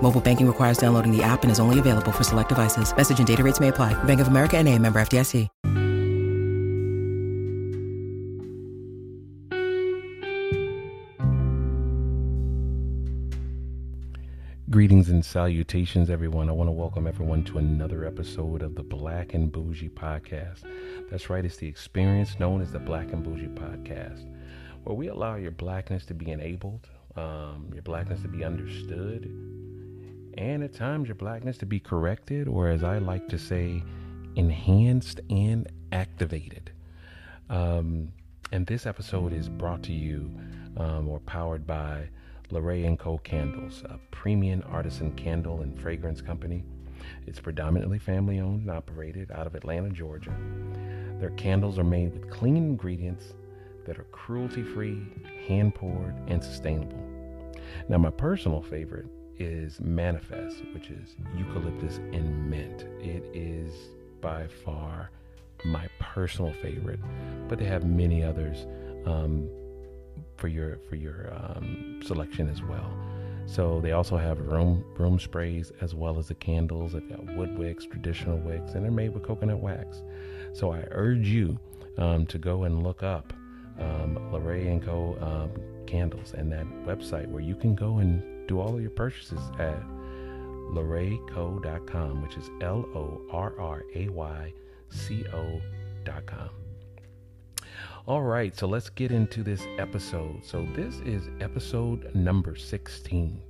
Mobile banking requires downloading the app and is only available for select devices. Message and data rates may apply. Bank of America and a member FDIC. Greetings and salutations, everyone. I want to welcome everyone to another episode of the Black and Bougie Podcast. That's right, it's the experience known as the Black and Bougie Podcast, where we allow your blackness to be enabled, um, your blackness to be understood, and at times your blackness to be corrected, or as I like to say, enhanced and activated. Um, and this episode is brought to you um, or powered by Lorraine & Co. Candles, a premium artisan candle and fragrance company. It's predominantly family owned and operated out of Atlanta, Georgia. Their candles are made with clean ingredients that are cruelty free, hand poured, and sustainable. Now, my personal favorite is Manifest, which is eucalyptus and mint. It is by far my personal favorite, but they have many others. Um, for your for your um, selection as well. So they also have room room sprays as well as the candles. They've got wood wicks, traditional wicks, and they're made with coconut wax. So I urge you um, to go and look up um, and Co. Um, candles and that website where you can go and do all your purchases at lorrayco.com, which is L O R R A Y C O.com. All right, so let's get into this episode. So, this is episode number 16.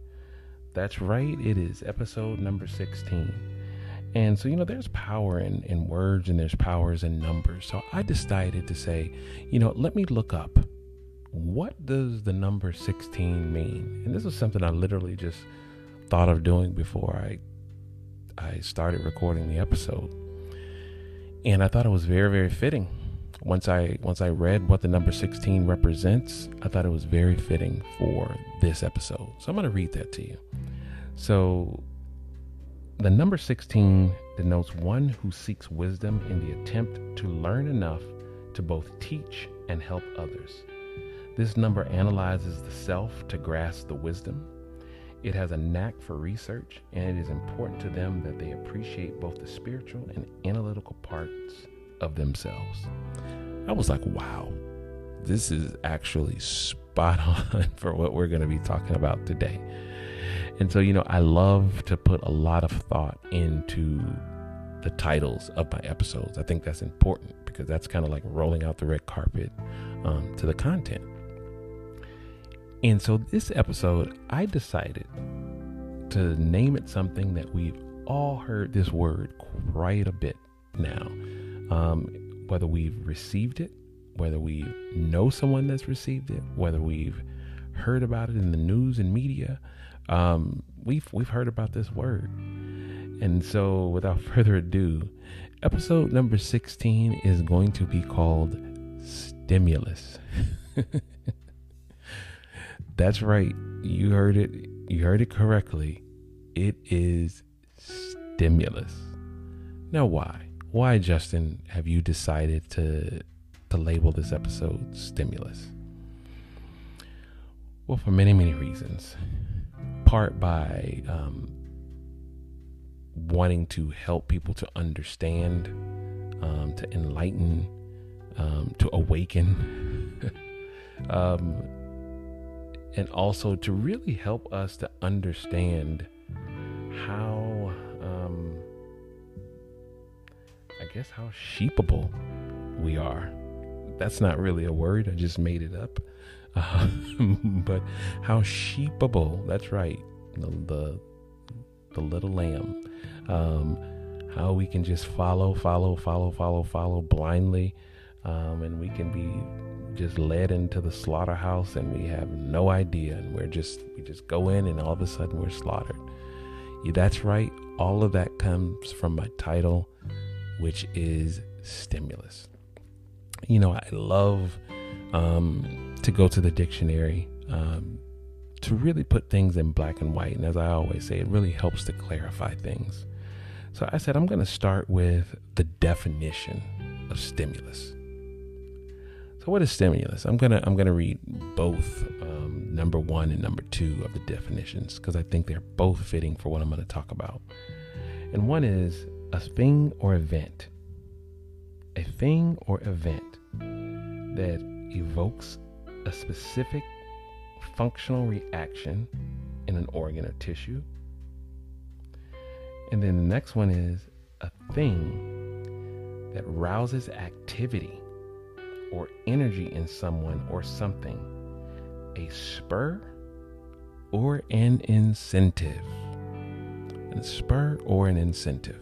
That's right, it is episode number 16. And so, you know, there's power in, in words and there's powers in numbers. So, I decided to say, you know, let me look up what does the number 16 mean? And this is something I literally just thought of doing before I I started recording the episode. And I thought it was very, very fitting once I once I read what the number 16 represents, I thought it was very fitting for this episode. So I'm going to read that to you. So the number 16 denotes one who seeks wisdom in the attempt to learn enough to both teach and help others. This number analyzes the self to grasp the wisdom. It has a knack for research, and it is important to them that they appreciate both the spiritual and analytical parts of themselves. I was like, wow, this is actually spot on for what we're going to be talking about today. And so, you know, I love to put a lot of thought into the titles of my episodes. I think that's important because that's kind of like rolling out the red carpet um, to the content. And so, this episode, I decided to name it something that we've all heard this word quite a bit now um, whether we've received it, whether we know someone that's received it, whether we've heard about it in the news and media, um, we've we've heard about this word. And so, without further ado, episode number sixteen is going to be called stimulus. That's right. You heard it. You heard it correctly. It is stimulus. Now, why? why, Justin, have you decided to to label this episode stimulus? Well, for many, many reasons. Part by um, wanting to help people to understand, um, to enlighten, um, to awaken, um, and also to really help us to understand how um, I guess how sheepable we are. That's not really a word, I just made it up. But how sheepable, that's right, the, the, the little lamb. Um, how we can just follow, follow, follow, follow, follow blindly. Um, and we can be just led into the slaughterhouse and we have no idea. And we're just, we just go in and all of a sudden we're slaughtered. Yeah, that's right. All of that comes from my title, which is stimulus. You know, I love um, to go to the dictionary um, to really put things in black and white. And as I always say, it really helps to clarify things. So I said, I'm going to start with the definition of stimulus. So what is stimulus? I'm gonna I'm gonna read both um, number one and number two of the definitions because I think they're both fitting for what I'm to talk about. And one is a thing or event, a thing or event that evokes a specific functional reaction in an organ or tissue. And then the next one is a thing that rouses activity or energy in someone or something, a spur or an incentive. A spur or an incentive.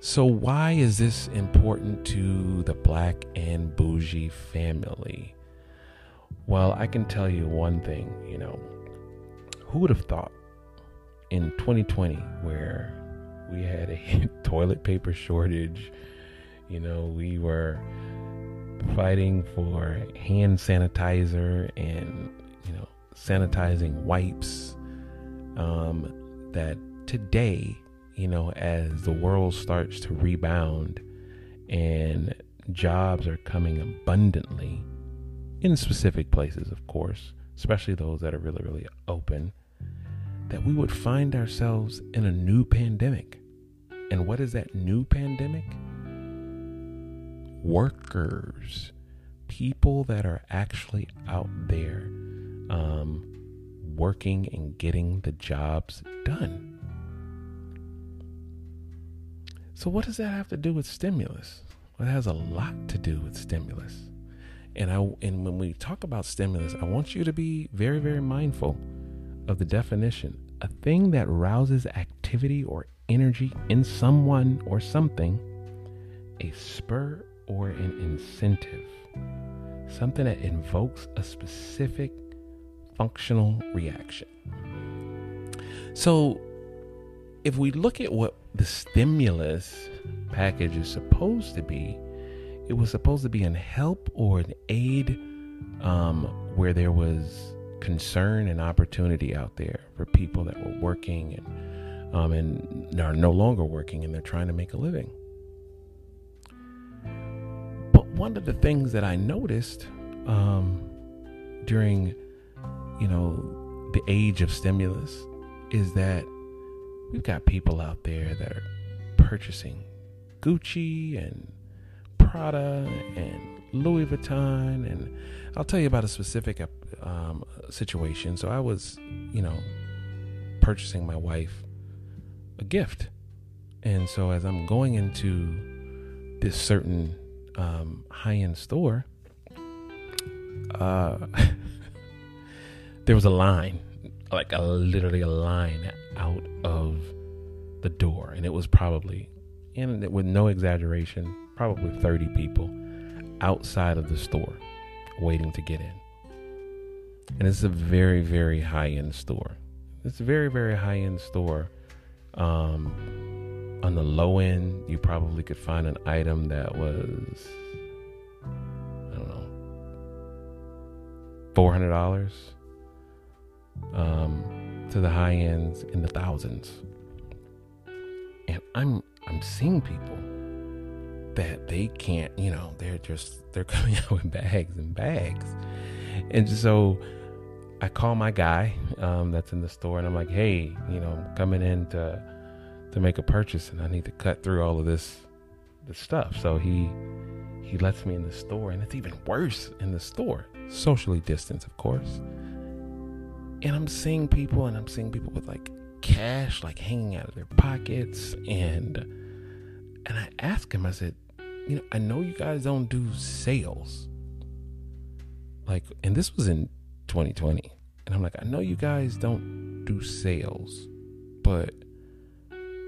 So, why is this important to the black and bougie family? Well, I can tell you one thing, you know, who would have thought in 2020, where we had a toilet paper shortage, you know, we were fighting for hand sanitizer and you know sanitizing wipes um, that today you know as the world starts to rebound and jobs are coming abundantly in specific places of course especially those that are really really open that we would find ourselves in a new pandemic. And what is that new pandemic workers, people that are actually out there um, working and getting the jobs done. So, what does that have to do with stimulus? Well, it has a lot to do with stimulus. And I and when we talk about stimulus, I want you to be very, very mindful of the definition. A thing that rouses activity or energy in someone or something, a spur or an incentive, something that invokes a specific functional reaction. So, if we look at what the stimulus package is supposed to be, it was supposed to be an help or an aid um, where there was concern and opportunity out there for people that were working and um, and are no longer working and they're trying to make a living one of the things that I noticed um, during, you know, the age of stimulus is that we've got people out there that are purchasing Gucci and Prada and Louis Vuitton. And I'll tell you about a specific um, situation. So I was, you know, purchasing my wife a gift. And so as I'm going into this certain um, high end store, uh, there was a line, like a literally a line out of the door, and it was probably, and with no exaggeration, probably 30 people outside of the store waiting to get in. And it's a very, very high end store. It's a very, very high end store. Um, on the low end, you probably could find an item that was, I don't know, four hundred dollars. Um, to the high ends in the thousands, and I'm I'm seeing people that they can't, you know, they're just they're coming out with bags and bags, and so I call my guy um, that's in the store, and I'm like, hey, you know, I'm coming in to to make a purchase and I need to cut through all of this this stuff. So he he lets me in the store and it's even worse in the store. Socially distanced, of course. And I'm seeing people and I'm seeing people with like cash like hanging out of their pockets and and I asked him, I said, you know, I know you guys don't do sales. Like, and this was in 2020. And I'm like, I know you guys don't do sales, but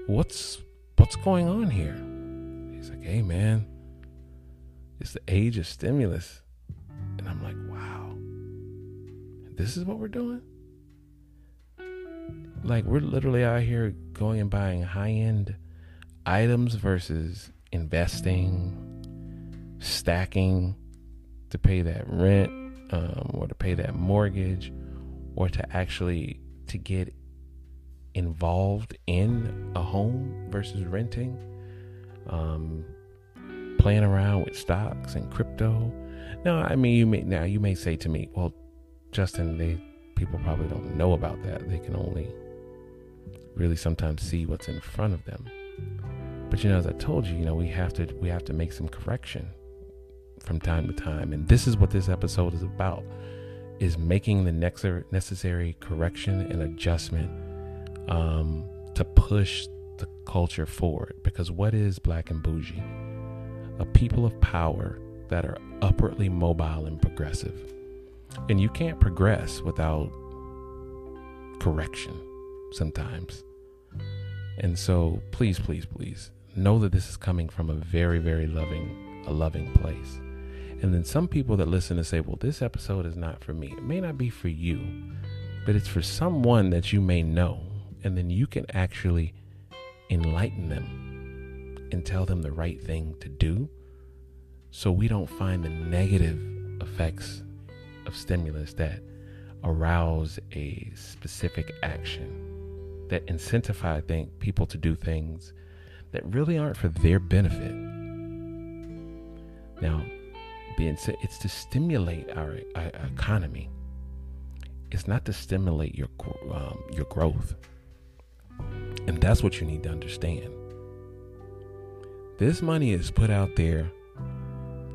what's what's going on here? He's like, hey man, it's the age of stimulus. And I'm like, wow, this is what we're doing? Like, we're literally out here going and buying high end items versus investing, stacking to pay that rent um, or to pay that mortgage or to actually to get involved in a home versus renting um, playing around with stocks and crypto. Now i mean you may now you may say to me well justin they people probably don't know about that. They can only really sometimes see what's in front of them. But you know, as I told you, you know, we have to we have to make some correction from time to time, and this is what this episode is about: is making the necessary correction and adjustment um, to push the culture forward. Because what is Black and Bougie? A people of power that are upwardly mobile and progressive, and you can't progress without correction sometimes. And so, please, please, please know that this is coming from a very, very loving, a loving place. And then some people that listen to say, well, this episode is not for me. It may not be for you, but it's for someone that you may know. And then you can actually enlighten them and tell them the right thing to do so we don't find the negative effects of stimulus that arouse a specific action that incentivize think, people to do things that really aren't for their benefit. Now, being said, it's to stimulate our, our, economy. It's not to stimulate your um, your growth, and that's what you need to understand. This money is put out there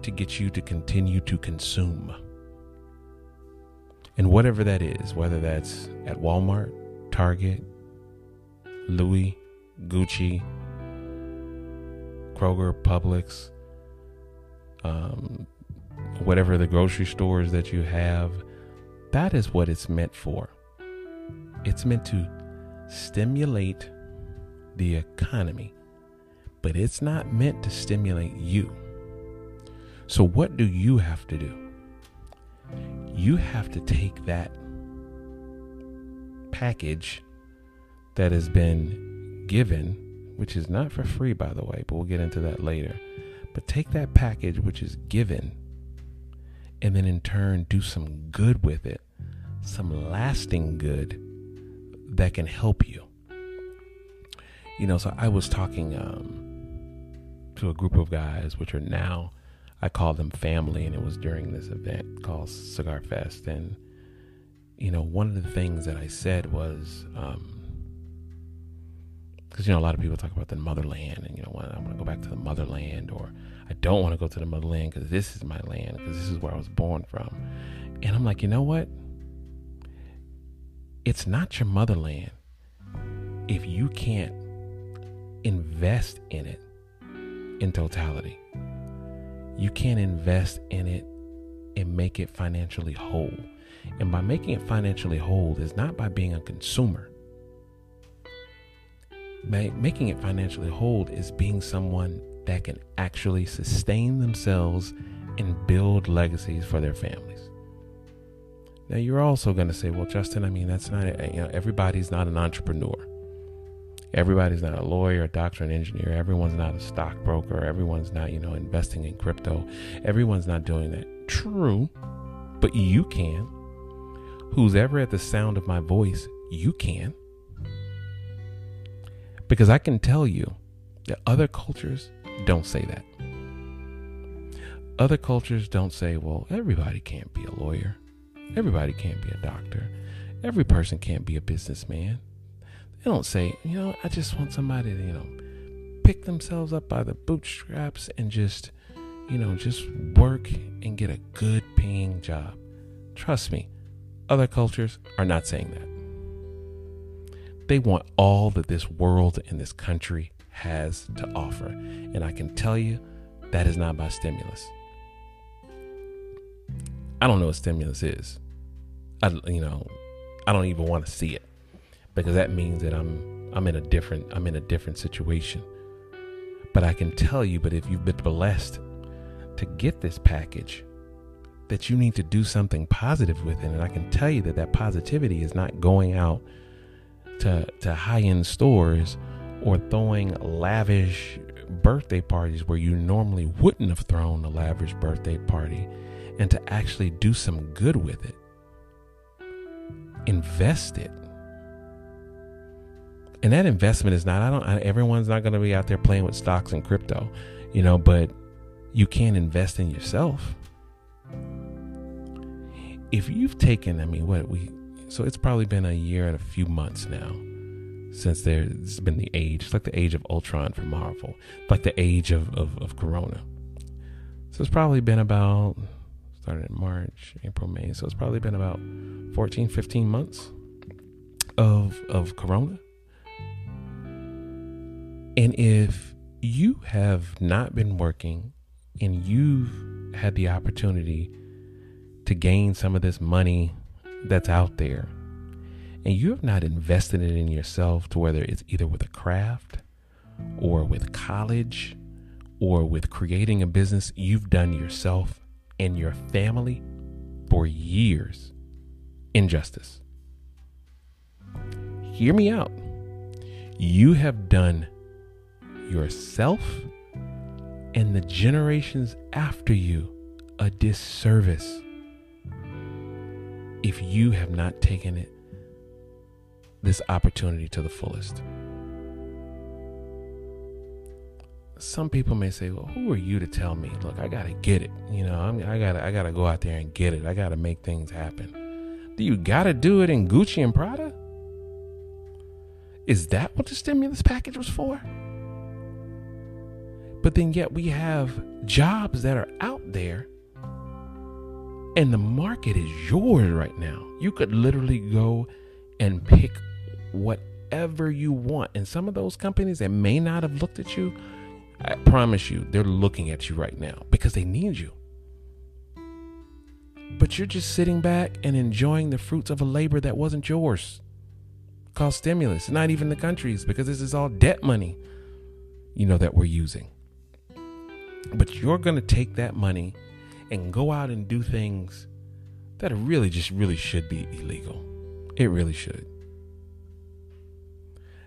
to get you to continue to consume. And whatever that is, whether that's at Walmart, Target, Louis, Gucci, Kroger, Publix, um, whatever the grocery stores that you have, that is what it's meant for. It's meant to stimulate the economy, but it's not meant to stimulate you. So, what do you have to do? You have to take that package that has been given which is not for free, by the way, but we'll get into that later. But take that package, which is given, and then in turn do some good with it, some lasting good that can help you. You know, so I was talking um, to a group of guys, which are now, I call them family, and it was during this event called Cigar Fest. And, you know, one of the things that I said was, um, because you know a lot of people talk about the motherland and you know I want to go back to the motherland or I don't want to go to the motherland because this is my land because this is where I was born from and I'm like you know what it's not your motherland if you can't invest in it in totality. You can't invest in it and make it financially whole. And by making it financially whole is not by being a consumer. Making it financially whole is being someone that can actually sustain themselves and build legacies for their families. Now you're also going to say, well, Justin, I mean, that's not, you know, everybody's not an entrepreneur. Everybody's not a lawyer, a doctor, an engineer. Everyone's not a stockbroker. Everyone's not, you know, investing in crypto. Everyone's not doing that. True, but you can. Who's ever at the sound of my voice, you can. Because I can tell you that other cultures don't say that. Other cultures don't say, well, everybody can't be a lawyer. Everybody can't be a doctor. Every person can't be a businessman. They don't say, you know, I just want somebody to, you know, pick themselves up by the bootstraps and just, you know, just work and get a good paying job. Trust me, other cultures are not saying that. They want all that this world and this country has to offer. And I can tell you, that is not my stimulus. I don't know what stimulus is. I, you know, I don't even want to see it because that means that I'm I'm in a different I'm in a different situation. But I can tell you, but if you've been blessed to get this package, that you need to do something positive with it, and I can tell you that that positivity is not going out to to high end stores or throwing lavish birthday parties where you normally wouldn't have thrown a lavish birthday party and to actually do some good with it. Invest it. And that investment is not, I don't, I, everyone's not going to be out there playing with stocks and crypto, you know, but you can invest in yourself. If you've taken, I mean, what we, so it's probably been a year and a few months now since there's been the age, it's like the age of Ultron for Marvel, like the age of, of, of Corona. So it's probably been about, started in March, April, May. So it's probably been about 14, 15 months of, of Corona. And if you have not been working and you've had the opportunity to gain some of this money that's out there and you have not invested it in yourself to whether it's either with a craft or with college or with creating a business you've done yourself and your family for years injustice. Hear me out. You have done yourself and the generations after you a disservice if you have not taken it this opportunity to the fullest. Some people may say, "Well, who are you to tell me? Look, I gotta get it. You know, I'm, I gotta, I gotta go out there and get it. I gotta make things happen. Do you gotta do it in Gucci and Prada? Is that what the stimulus package was for? But then, yet, we have jobs that are out there, and the market is yours right now. You could literally go and pick whatever you want. And some of those companies that may not have looked at you, I promise you, they're looking at you right now because they need you. But you're just sitting back and enjoying the fruits of a labor that wasn't yours. Called stimulus, not even the countries, because this is all debt money, you know, that we're using. But you're going to take that money and go out and do things that really just really should be illegal. It really should.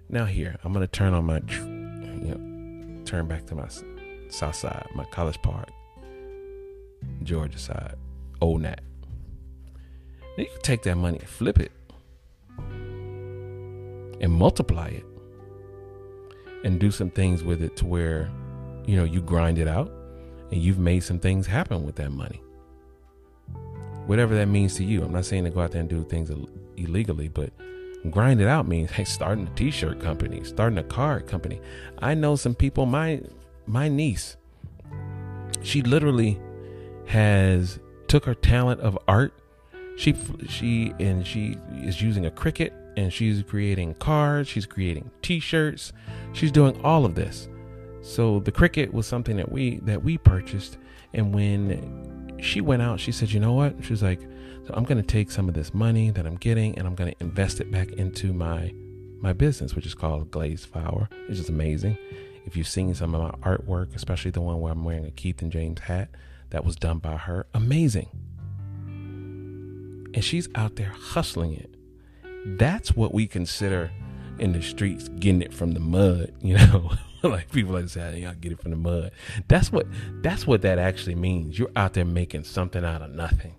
Now here, I'm gonna turn on my, know, turn back to my south side, my College Park, Georgia side, old Nat. Now you can take that money and flip it and multiply it and do some things with it to where, you know, you grind it out and you've made some things happen with that money. Whatever that means to you. I'm not saying to go out there and do things illegally, but grind it out means hey starting a t-shirt company starting a card company. I know some people my my niece she literally has took her talent of art. She she and she is using a Cricut and she's creating cards she's creating t-shirts she's doing all of this. So the Cricut was something that we that we purchased and when she went out she said you know what? She was like so I'm going to take some of this money that I'm getting and I'm going to invest it back into my my business, which is called Glazed Flower. It's just amazing. If you've seen some of my artwork, especially the one where I'm wearing a Keith and James hat, that was done by her. Amazing. And she's out there hustling it. That's what we consider in the streets getting it from the mud, you know. like people like to say, "Y'all get it from the mud." That's what that's what that actually means. You're out there making something out of nothing.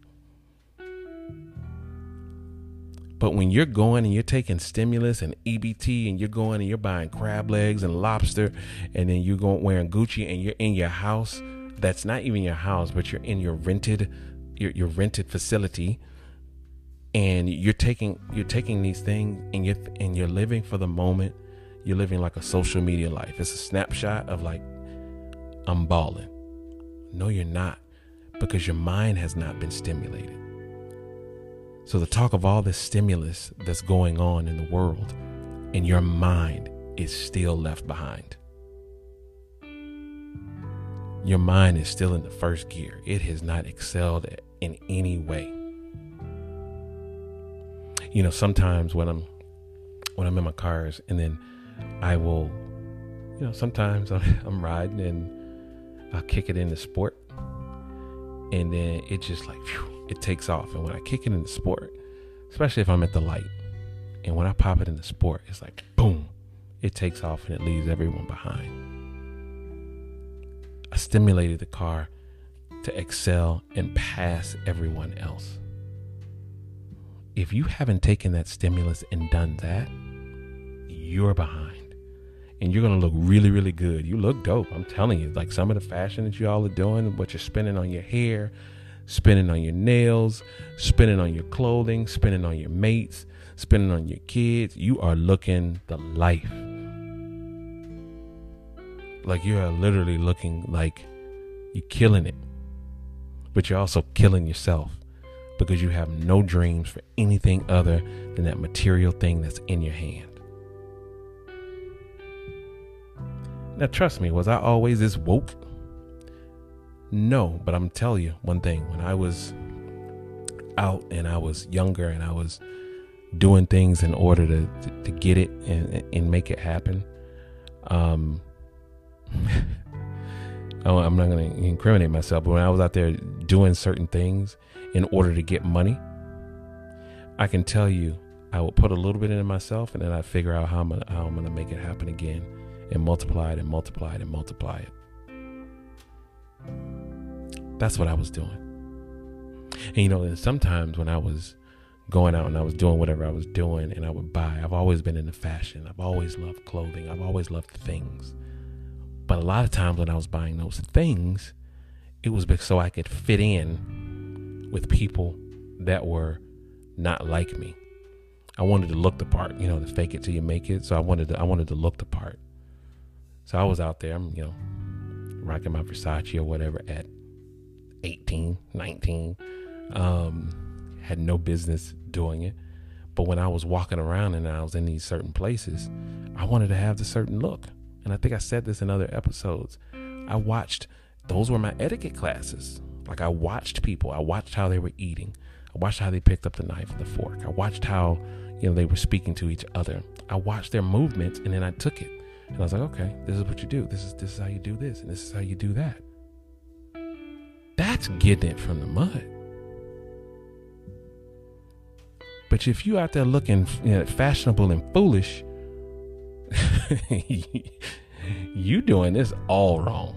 But when you're going and you're taking stimulus and EBT and you're going and you're buying crab legs and lobster and then you're going wearing Gucci and you're in your house that's not even your house, but you're in your rented your, your rented facility and you're taking you're taking these things and you're and you're living for the moment. You're living like a social media life. It's a snapshot of like I'm balling. No, you're not, because your mind has not been stimulated. So, the talk of all this stimulus that's going on in the world, and your mind is still left behind. your mind is still in the first gear. It has not excelled in any way. You know, sometimes when I'm when I'm in my cars and then I will, you know, sometimes I'm, I'm riding and I'll kick it into sport and then it just like whew, it takes off. And when I kick it into sport, especially if I'm at the light, and when I pop it into sport, it's like boom, it takes off and it leaves everyone behind. I stimulated the car to excel and pass everyone else. If you haven't taken that stimulus and done that, you're behind. And you're gonna look really, really good. You look dope. I'm telling you, like some of the fashion that you all are doing, what you're spending on your hair, spending on your nails, spending on your clothing, spending on your mates, spending on your kids, you are looking the life. Like you are literally looking like you're killing it. But you're also killing yourself because you have no dreams for anything other than that material thing that's in your hand. Now, trust me, was I always this woke? No, but I'm telling you one thing. When I was out and I was younger and I was doing things in order to, to, to get it and, and make it happen, um, I'm not going to incriminate myself, but when I was out there doing certain things in order to get money, I can tell you I will put a little bit into myself and then I figure out how I'm gonna, how I'm going to make it happen again and multiply it and multiply it and multiply it. That's what I was doing. And you know, and sometimes when I was going out and I was doing whatever I was doing and I would buy, I've always been into fashion. I've always loved clothing. I've always loved things. But a lot of times when I was buying those things, it was so I could fit in with people that were not like me. I wanted to look the part, you know, to fake it till you make it. So I wanted to I wanted to look the part. So I was out there, I'm, you know, rocking my Versace or whatever at 18, 19. Um, had no business doing it. But when I was walking around and I was in these certain places, I wanted to have the certain look and I think I said this in other episodes. I watched, those were my etiquette classes. Like I watched people, I watched how they were eating, I watched how they picked up the knife and the fork, I watched how, you know, they were speaking to each other. I watched their movements and then I took it. And I was like, okay, this is what you do. This is this is how you do this, and this is how you do that. That's getting it from the mud. But if you out there looking you know, fashionable and foolish, you doing this all wrong.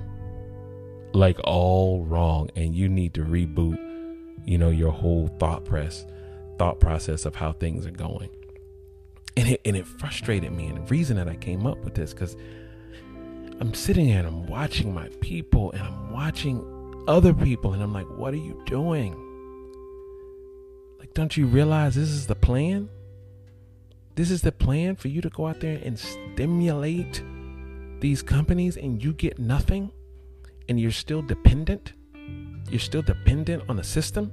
Like all wrong. And you need to reboot, you know, your whole thought press, thought process of how things are going. And it and it frustrated me. And the reason that I came up with this, because I'm sitting here and I'm watching my people and I'm watching other people, and I'm like, what are you doing? Like, don't you realize this is the plan? This is the plan for you to go out there and stimulate these companies and you get nothing and you're still dependent. You're still dependent on the system.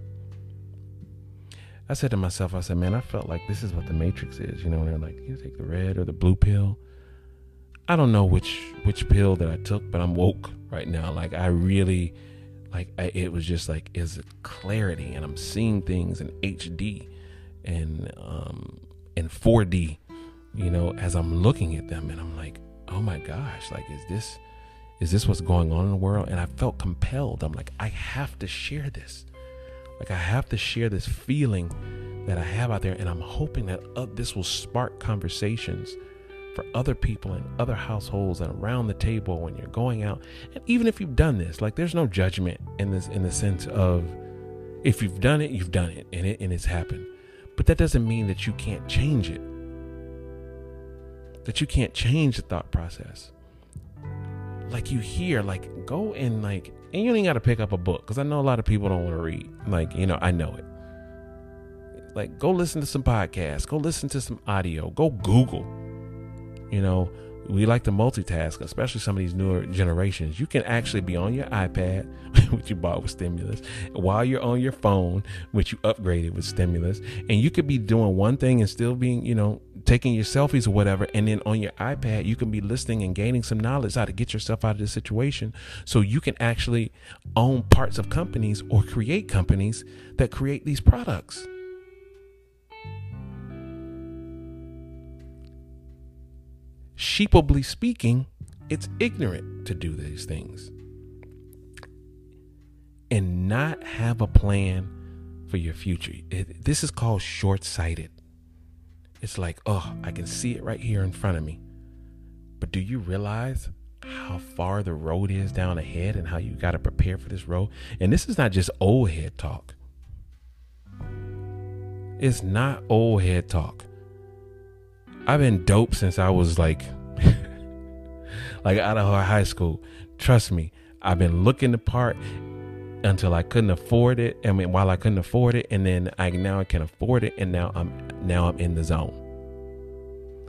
I said to myself, I said, man, I felt like this is what the Matrix is. You know, they're like, you take the red or the blue pill. I don't know which which pill that I took, but I'm woke right now. Like I really, like I, it was just like is it clarity, and I'm seeing things in HD, and um, in 4D, you know, as I'm looking at them and I'm like, oh my gosh, like, is this, is this what's going on in the world? And I felt compelled. I'm like, I have to share this. Like, I have to share this feeling that I have out there. And I'm hoping that uh, this will spark conversations for other people in other households and around the table when you're going out. And even if you've done this, like, there's no judgment in this, in the sense of if you've done it, you've done it and it, and it's happened. But that doesn't mean that you can't change it. That you can't change the thought process. Like you hear, like go and like, and you don't got to pick up a book because I know a lot of people don't want to read. Like, you know, I know it. Like, go listen to some podcasts, go listen to some audio, go Google. You know, we like to multitask, especially some of these newer generations. You can actually be on your iPad, which you bought with stimulus, while you're on your phone, which you upgraded with stimulus, and you could be doing one thing and still being, you know, taking your selfies or whatever. And then on your iPad, you can be listening and gaining some knowledge how to get yourself out of this situation so you can actually own parts of companies or create companies that create these products. Sheepably speaking, it's ignorant to do these things and not have a plan for your future. It, this is called short sighted. It's like, oh, I can see it right here in front of me. But do you realize how far the road is down ahead and how you got to prepare for this road? And this is not just old head talk. It's not old head talk. I've been dope since I was like like out of high school. Trust me, I've been looking the part until I couldn't afford it. I mean, while I couldn't afford it, and then I now I can afford it, and now I'm now I'm in the zone.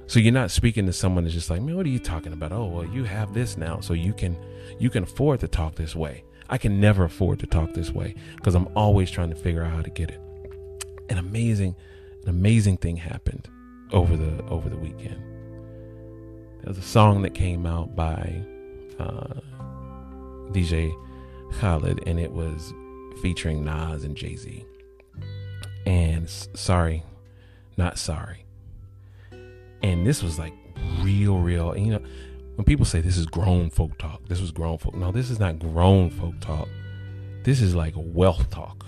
So you're not speaking to someone that's just like, man, what are you talking about? Oh, well, you have this now, so you can you can afford to talk this way. I can never afford to talk this way because I'm always trying to figure out how to get it. An amazing, an amazing thing happened over the over the weekend. There was a song that came out by uh, DJ Khaled, and it was featuring Nas and Jay Z. And sorry, not sorry. And this was like real, real. You know, when people say this is grown folk talk, this was grown folk. No, this is not grown folk talk. This is like wealth talk.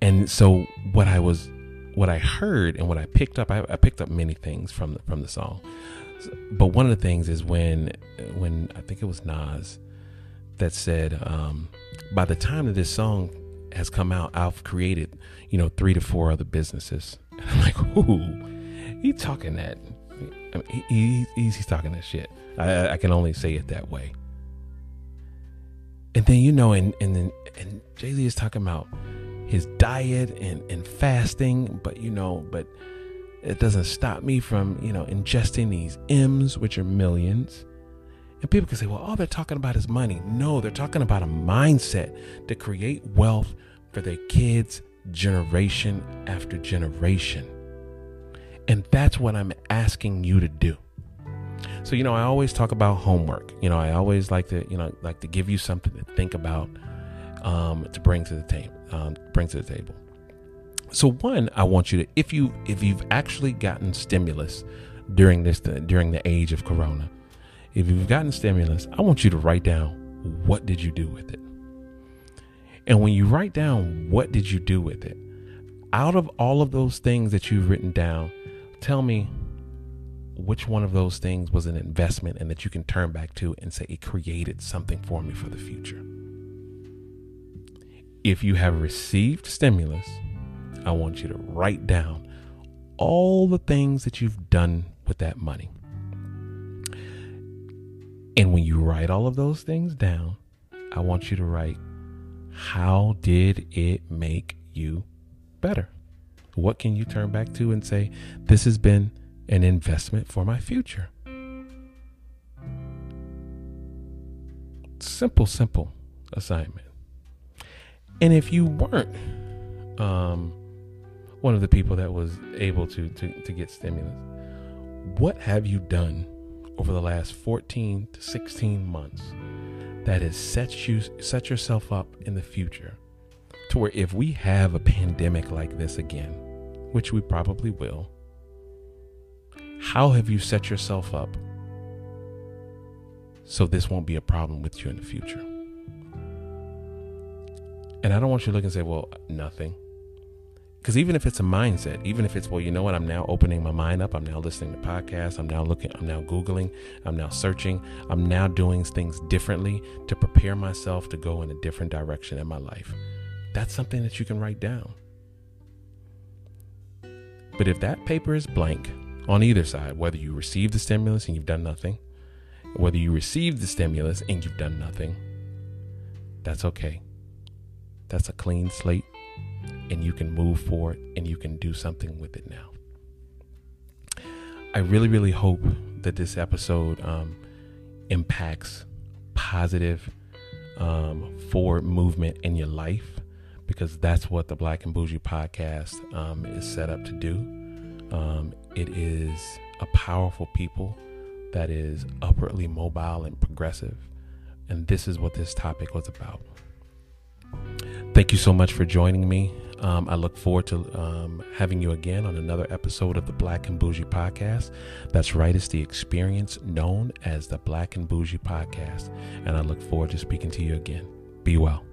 And so what I was, what I heard and what I picked up, I, I picked up many things from the, from the song. But one of the things is when, when I think it was Nas that said, um, by the time that this song has come out, I've created, you know, three to four other businesses. And I'm like, ooh, he talking that. I mean, he, he's, he's talking that shit. I, I can only say it that way. And then, you know, and, and then, and Jay Z is talking about his diet and, and fasting, but, you know, but it doesn't stop me from, you know, ingesting these M's, which are millions and people can say, well, all they're talking about is money. No, they're talking about a mindset to create wealth for their kids generation after generation. And that's what I'm asking you to do. So, you know, I always talk about homework. You know, I always like to, you know, like to give you something to think about, um, to bring to the table, um, bring to the table. So, one, I want you to, if you, if you've actually gotten stimulus during this, during the age of Corona, if you've gotten stimulus, I want you to write down what did you do with it. And when you write down what did you do with it, out of all of those things that you've written down, tell me which one of those things was an investment and that you can turn back to and say it created something for me for the future. If you have received stimulus, I want you to write down all the things that you've done with that money. And when you write all of those things down, I want you to write how did it make you better? What can you turn back to and say, this has been an investment for my future? Simple, simple assignment. And if you weren't um, one of the people that was able to, to, to get stimulus, what have you done over the last 14 to 16 months that has set you set yourself up in the future to where if we have a pandemic like this again, which we probably will, how have you set yourself up so this won't be a problem with you in the future? And I don't want you to look and say, well, nothing. Because even if it's a mindset, even if it's, well, you know what, I'm now opening my mind up. I'm now listening to podcasts. I'm now looking, I'm now Googling. I'm now searching. I'm now doing things differently to prepare myself to go in a different direction in my life. That's something that you can write down. But if that paper is blank on either side, whether you receive the stimulus and you've done nothing, whether you receive the stimulus and you've done nothing, that's okay. That's a clean slate and you can move forward and you can do something with it now. I really, really hope that this episode um, impacts positive um, forward movement in your life because that's what the Black and Bougie podcast um, is set up to do. Um, it is a powerful people that is upwardly mobile and progressive. And this is what this topic was about. Thank you so much for joining me. Um, I look forward to um, having you again on another episode of the Black and Bougie Podcast. That's right, it's the experience known as the Black and Bougie Podcast. And I look forward to speaking to you again. Be well.